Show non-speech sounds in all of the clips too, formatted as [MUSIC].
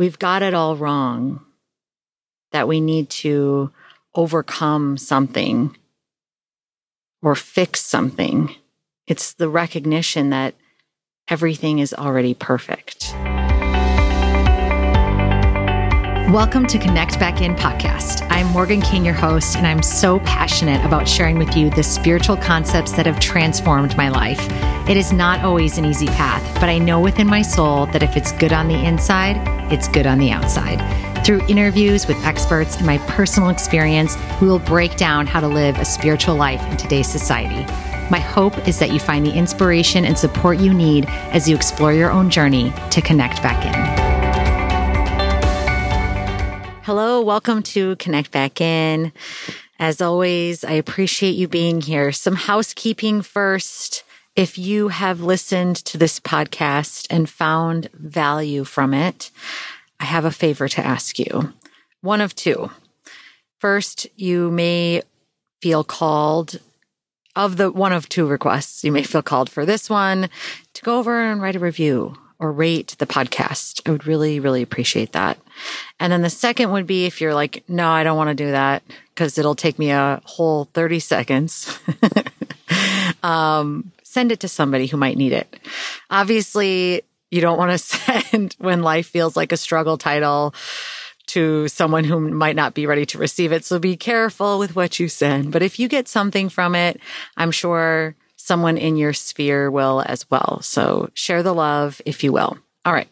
we've got it all wrong, that we need to overcome something or fix something. It's the recognition that everything is already perfect. Welcome to Connect Back In podcast. I'm Morgan King, your host, and I'm so passionate about sharing with you the spiritual concepts that have transformed my life. It is not always an easy path, but I know within my soul that if it's good on the inside, it's good on the outside. Through interviews with experts and my personal experience, we will break down how to live a spiritual life in today's society. My hope is that you find the inspiration and support you need as you explore your own journey to connect back in. Hello, welcome to Connect Back In. As always, I appreciate you being here. Some housekeeping first. If you have listened to this podcast and found value from it, I have a favor to ask you. One of two. First, you may feel called of the one of two requests. You may feel called for this one to go over and write a review or rate the podcast. I would really, really appreciate that. And then the second would be if you're like, no, I don't want to do that because it'll take me a whole 30 seconds. [LAUGHS] um, send it to somebody who might need it. Obviously, you don't want to [LAUGHS] send when life feels like a struggle title to someone who might not be ready to receive it. So be careful with what you send. But if you get something from it, I'm sure someone in your sphere will as well. So share the love, if you will. All right.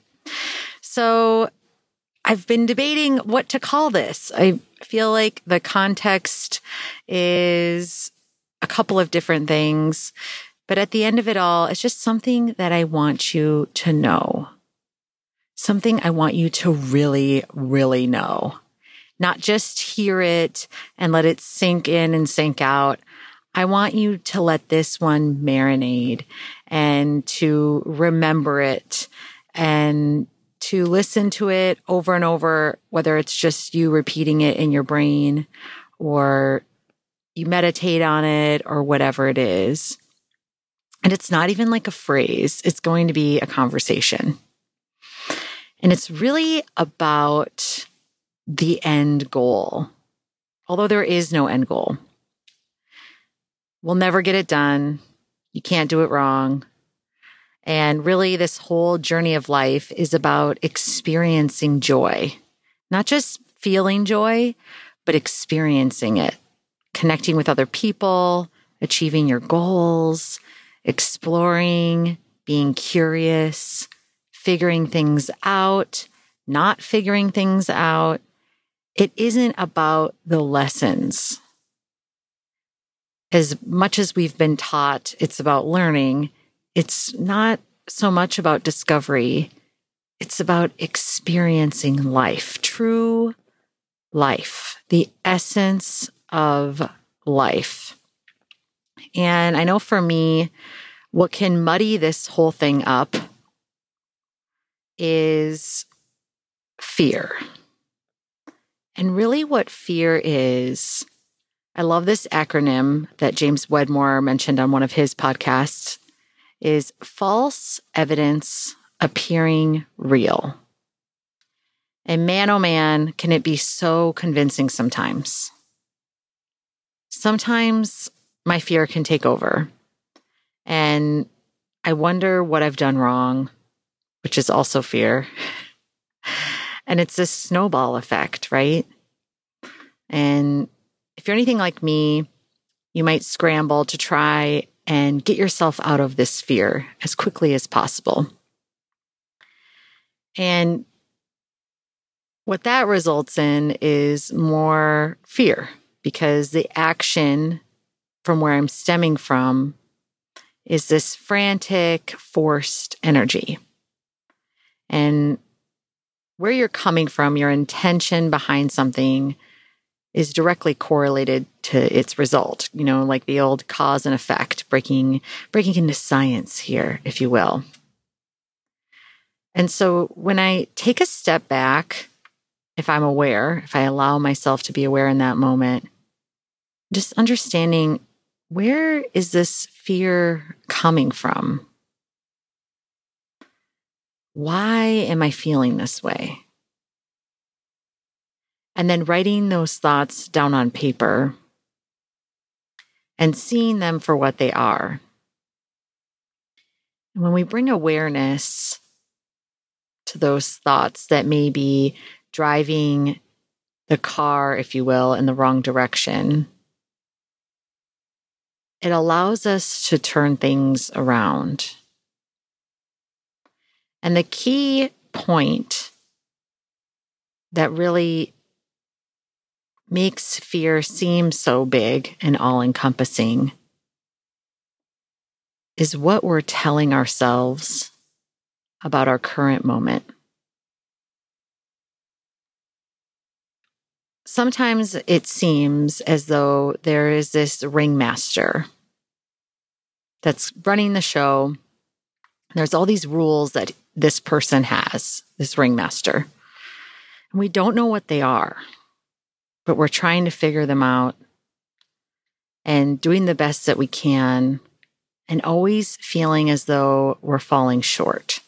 So I've been debating what to call this. I feel like the context is a couple of different things, but at the end of it all, it's just something that I want you to know. Something I want you to really, really know. Not just hear it and let it sink in and sink out, I want you to let this one marinate and to remember it and to listen to it over and over, whether it's just you repeating it in your brain or you meditate on it or whatever it is. And it's not even like a phrase, it's going to be a conversation. And it's really about the end goal, although there is no end goal. We'll never get it done. You can't do it wrong. And really, this whole journey of life is about experiencing joy, not just feeling joy, but experiencing it, connecting with other people, achieving your goals, exploring, being curious, figuring things out, not figuring things out. It isn't about the lessons as much as we've been taught it's about learning, it's not so much about discovery. It's about experiencing life, true life, the essence of life. And I know for me, what can muddy this whole thing up is fear. And really, what fear is, I love this acronym that James Wedmore mentioned on one of his podcasts is false evidence appearing real. And man, oh man, can it be so convincing sometimes. Sometimes my fear can take over. And I wonder what I've done wrong, which is also fear. [LAUGHS] and it's this snowball effect, right? And if you're anything like me, you might scramble to try and get yourself out of this fear as quickly as possible. And what that results in is more fear because the action from where I'm stemming from is this frantic, forced energy. And where you're coming from, your intention behind something is directly correlated to its result you know like the old cause and effect breaking breaking into science here if you will. And so when i take a step back if i'm aware if i allow myself to be aware in that moment just understanding where is this fear coming from? Why am i feeling this way and then writing those thoughts down on paper and seeing them for what they are. And when we bring awareness to those thoughts that may be driving the car, if you will, in the wrong direction, it allows us to turn things around. And the key point that really makes fear seem so big and all encompassing is what we're telling ourselves about our current moment. Sometimes it seems as though there is this ringmaster that's running the show. There's all these rules that this person has, this ringmaster. And we don't know what they are but we're trying to figure them out and doing the best that we can and always feeling as though we're falling short.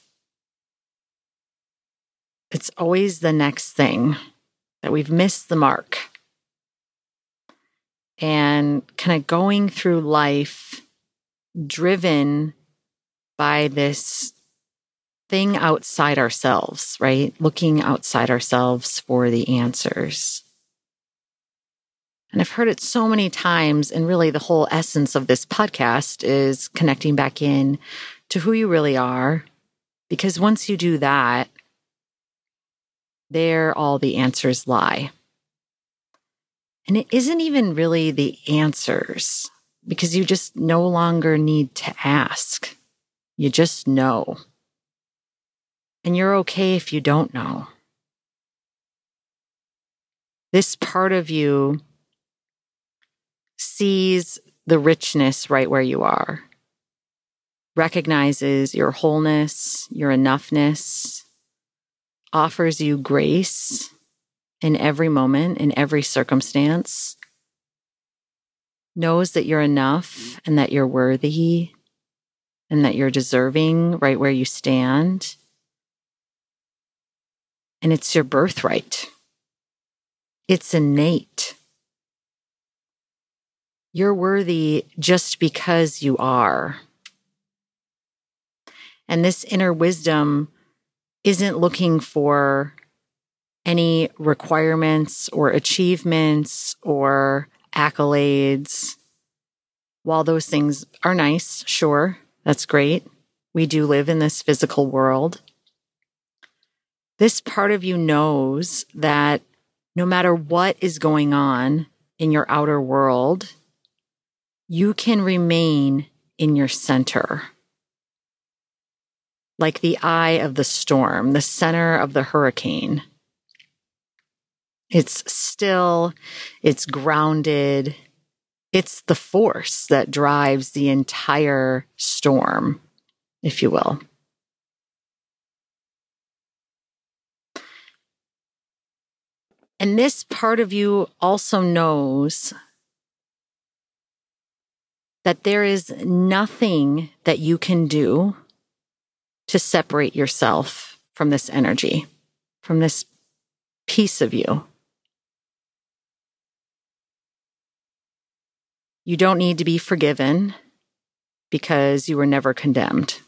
It's always the next thing that we've missed the mark. And kind of going through life driven by this thing outside ourselves, right? Looking outside ourselves for the answers. And I've heard it so many times. And really, the whole essence of this podcast is connecting back in to who you really are. Because once you do that, there all the answers lie. And it isn't even really the answers because you just no longer need to ask. You just know. And you're okay if you don't know. This part of you sees the richness right where you are, recognizes your wholeness, your enoughness, offers you grace in every moment, in every circumstance, knows that you're enough and that you're worthy and that you're deserving right where you stand. And it's your birthright. It's innate. You're worthy just because you are. And this inner wisdom isn't looking for any requirements or achievements or accolades. While those things are nice, sure, that's great. We do live in this physical world. This part of you knows that no matter what is going on in your outer world, you can remain in your center. Like the eye of the storm, the center of the hurricane. It's still, it's grounded, it's the force that drives the entire storm, if you will. And this part of you also knows that there is nothing that you can do to separate yourself from this energy, from this piece of you. You don't need to be forgiven because you were never condemned.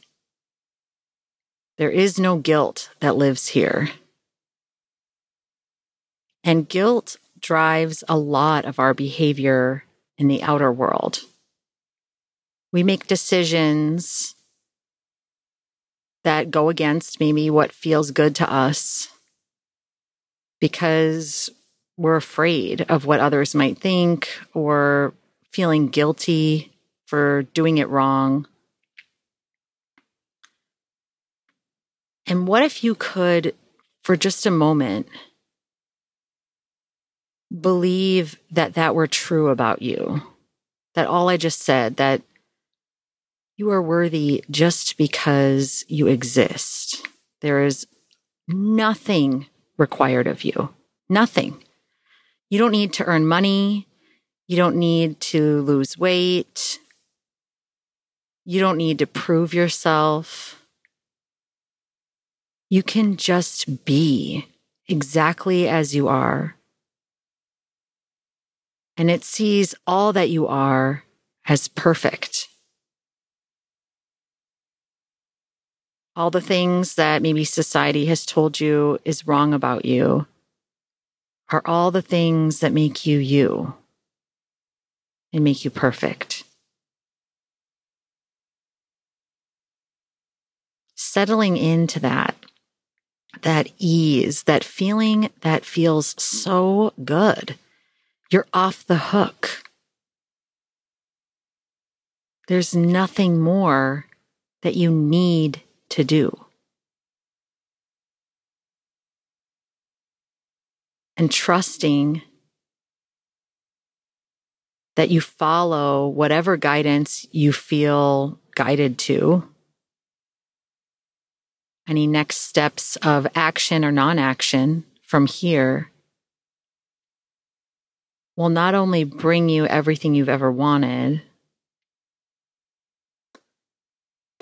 There is no guilt that lives here. And guilt drives a lot of our behavior in the outer world. We make decisions that go against maybe what feels good to us because we're afraid of what others might think or feeling guilty for doing it wrong. And what if you could, for just a moment, believe that that were true about you? That all I just said, that you are worthy just because you exist. There is nothing required of you. Nothing. You don't need to earn money. You don't need to lose weight. You don't need to prove yourself. You can just be exactly as you are and it sees all that you are as perfect. All the things that maybe society has told you is wrong about you are all the things that make you you and make you perfect. Settling into that, that ease, that feeling that feels so good. You're off the hook. There's nothing more that you need to do. And trusting that you follow whatever guidance you feel guided to. Any next steps of action or non action from here will not only bring you everything you've ever wanted,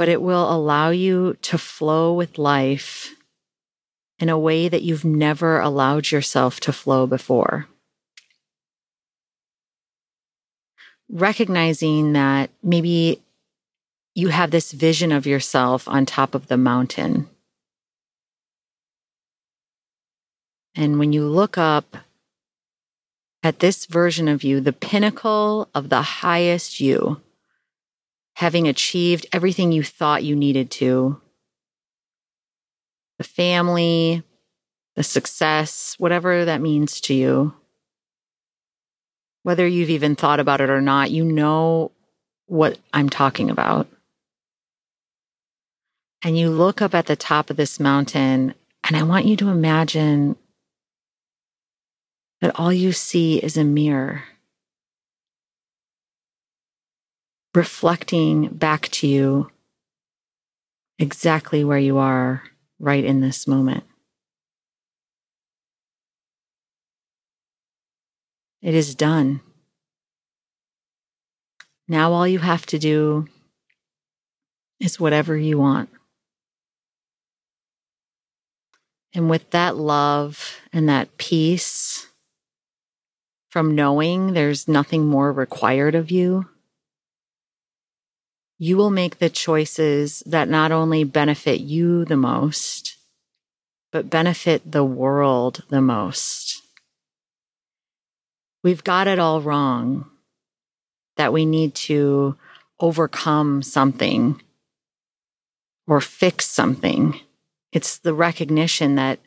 but it will allow you to flow with life in a way that you've never allowed yourself to flow before. Recognizing that maybe you have this vision of yourself on top of the mountain. And when you look up at this version of you, the pinnacle of the highest you, having achieved everything you thought you needed to, the family, the success, whatever that means to you, whether you've even thought about it or not, you know what I'm talking about. And you look up at the top of this mountain, and I want you to imagine that all you see is a mirror reflecting back to you exactly where you are right in this moment. It is done. Now, all you have to do is whatever you want. And with that love and that peace, from knowing there's nothing more required of you, you will make the choices that not only benefit you the most, but benefit the world the most. We've got it all wrong that we need to overcome something or fix something. It's the recognition that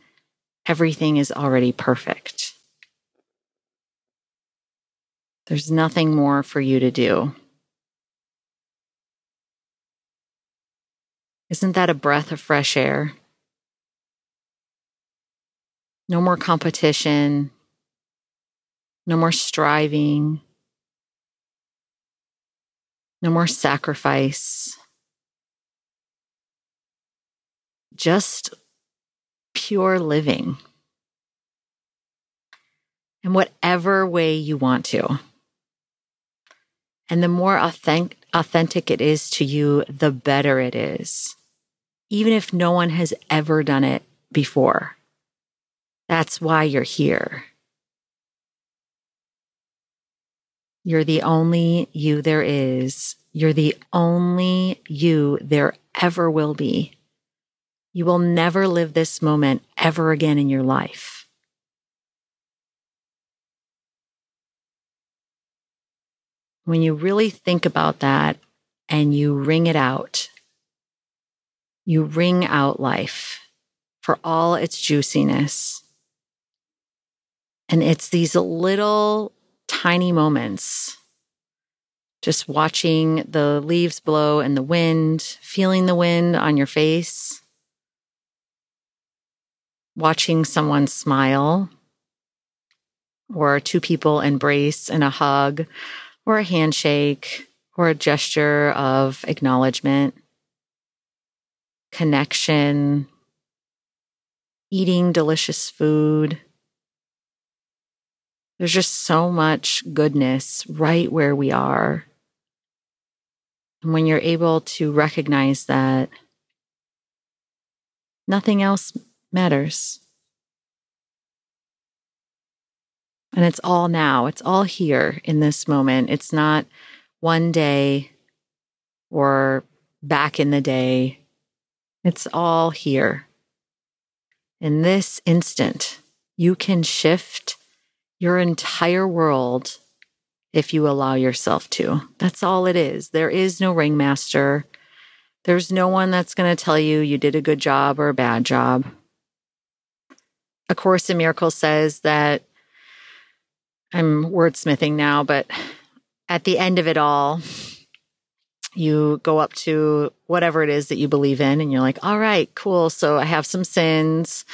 everything is already perfect. There's nothing more for you to do. Isn't that a breath of fresh air? No more competition. No more striving. No more sacrifice. Just pure living. In whatever way you want to. And the more authentic, authentic it is to you, the better it is. Even if no one has ever done it before. That's why you're here. You're the only you there is. You're the only you there ever will be. You will never live this moment ever again in your life. when you really think about that and you wring it out, you wring out life for all its juiciness. And it's these little tiny moments, just watching the leaves blow and the wind, feeling the wind on your face, watching someone smile, or two people embrace in a hug, or a handshake or a gesture of acknowledgement, connection, eating delicious food. There's just so much goodness right where we are. And when you're able to recognize that, nothing else matters. And it's all now, it's all here in this moment. It's not one day or back in the day. It's all here. In this instant, you can shift your entire world if you allow yourself to. That's all it is. There is no ringmaster. There's no one that's going to tell you you did a good job or a bad job. A Course in Miracles says that I'm wordsmithing now, but at the end of it all, you go up to whatever it is that you believe in and you're like, all right, cool. So I have some sins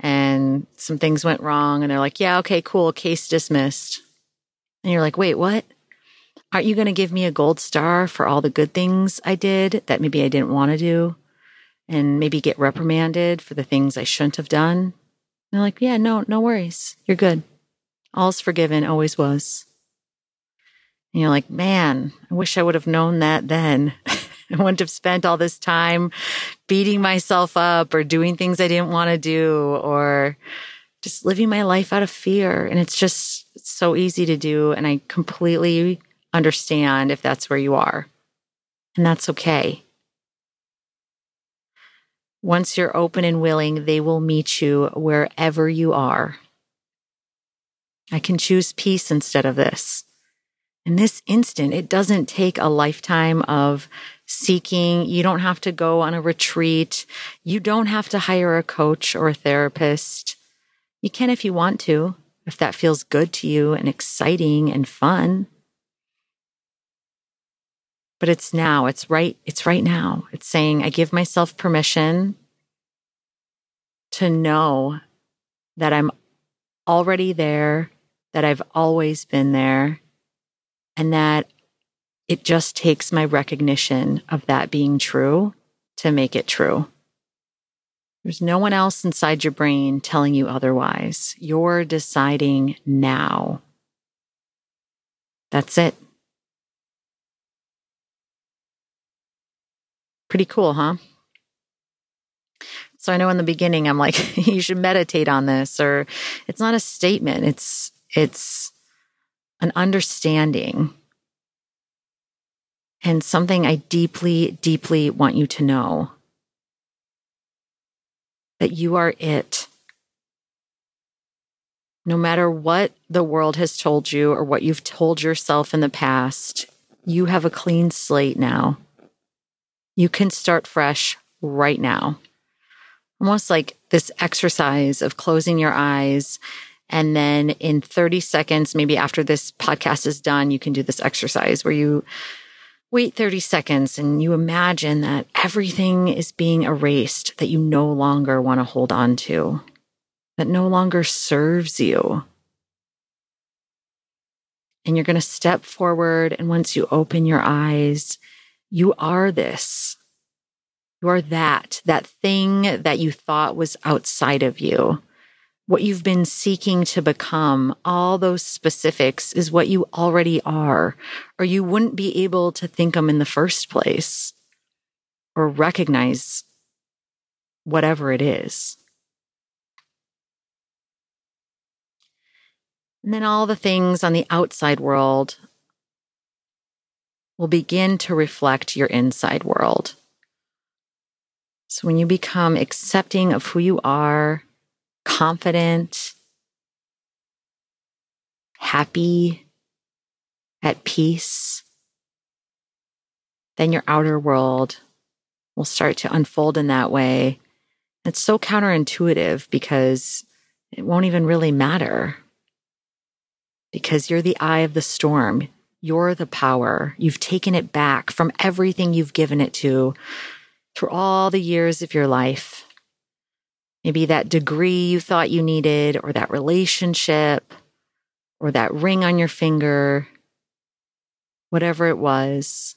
and some things went wrong. And they're like, yeah, okay, cool. Case dismissed. And you're like, wait, what? Aren't you going to give me a gold star for all the good things I did that maybe I didn't want to do and maybe get reprimanded for the things I shouldn't have done? And they're like, yeah, no, no worries. You're good. All's forgiven, always was. And you're like, man, I wish I would have known that then. [LAUGHS] I wouldn't have spent all this time beating myself up or doing things I didn't want to do or just living my life out of fear. And it's just so easy to do. And I completely understand if that's where you are. And that's okay. Once you're open and willing, they will meet you wherever you are. I can choose peace instead of this. In this instant, it doesn't take a lifetime of seeking. You don't have to go on a retreat. You don't have to hire a coach or a therapist. You can if you want to, if that feels good to you and exciting and fun. But it's now, it's right, it's right now. It's saying, I give myself permission to know that I'm already there, that I've always been there, and that it just takes my recognition of that being true to make it true. There's no one else inside your brain telling you otherwise. You're deciding now. That's it. Pretty cool, huh? So I know in the beginning I'm like [LAUGHS] you should meditate on this or it's not a statement. It's it's an understanding and something I deeply, deeply want you to know that you are it. No matter what the world has told you or what you've told yourself in the past, you have a clean slate now. You can start fresh right now. Almost like this exercise of closing your eyes and then in 30 seconds, maybe after this podcast is done, you can do this exercise where you wait 30 seconds and you imagine that everything is being erased that you no longer want to hold on to, that no longer serves you. And you're going to step forward. And once you open your eyes, you are this. You are that, that thing that you thought was outside of you what you've been seeking to become, all those specifics is what you already are, or you wouldn't be able to think them in the first place or recognize whatever it is. And then all the things on the outside world will begin to reflect your inside world. So when you become accepting of who you are, confident, happy, at peace, then your outer world will start to unfold in that way. It's so counterintuitive because it won't even really matter because you're the eye of the storm. You're the power. You've taken it back from everything you've given it to through all the years of your life maybe that degree you thought you needed, or that relationship, or that ring on your finger, whatever it was.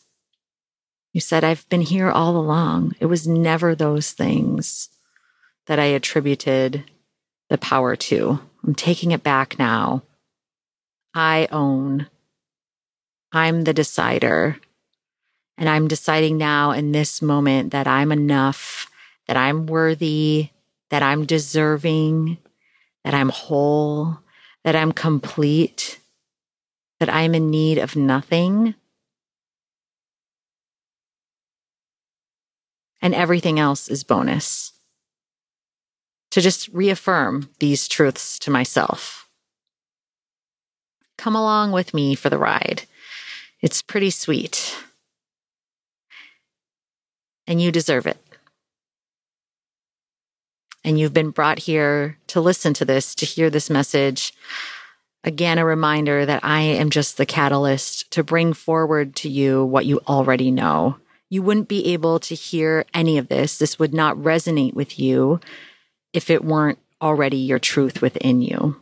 You said, I've been here all along. It was never those things that I attributed the power to. I'm taking it back now. I own. I'm the decider. And I'm deciding now in this moment that I'm enough, that I'm worthy, that I'm deserving, that I'm whole, that I'm complete, that I'm in need of nothing. And everything else is bonus. To just reaffirm these truths to myself. Come along with me for the ride. It's pretty sweet. And you deserve it. And you've been brought here to listen to this, to hear this message. Again, a reminder that I am just the catalyst to bring forward to you what you already know. You wouldn't be able to hear any of this. This would not resonate with you if it weren't already your truth within you.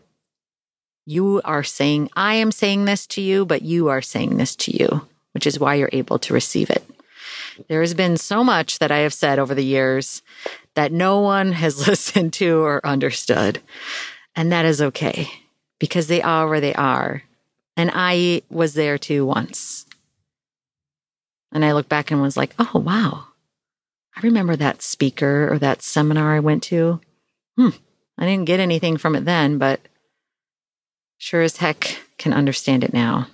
You are saying, I am saying this to you, but you are saying this to you, which is why you're able to receive it. There has been so much that I have said over the years that no one has [LAUGHS] listened to or understood. And that is okay because they are where they are. And I was there too once. And I look back and was like, oh, wow. I remember that speaker or that seminar I went to. Hmm. I didn't get anything from it then, but sure as heck can understand it now.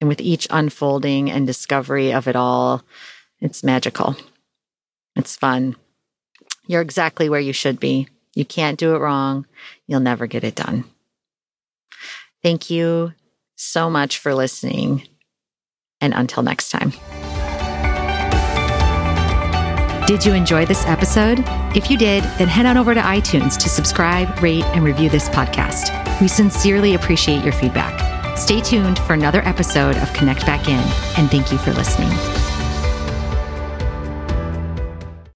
And with each unfolding and discovery of it all, it's magical. It's fun. You're exactly where you should be. You can't do it wrong. You'll never get it done. Thank you so much for listening. And until next time. Did you enjoy this episode? If you did, then head on over to iTunes to subscribe, rate, and review this podcast. We sincerely appreciate your feedback. Stay tuned for another episode of Connect Back In, and thank you for listening.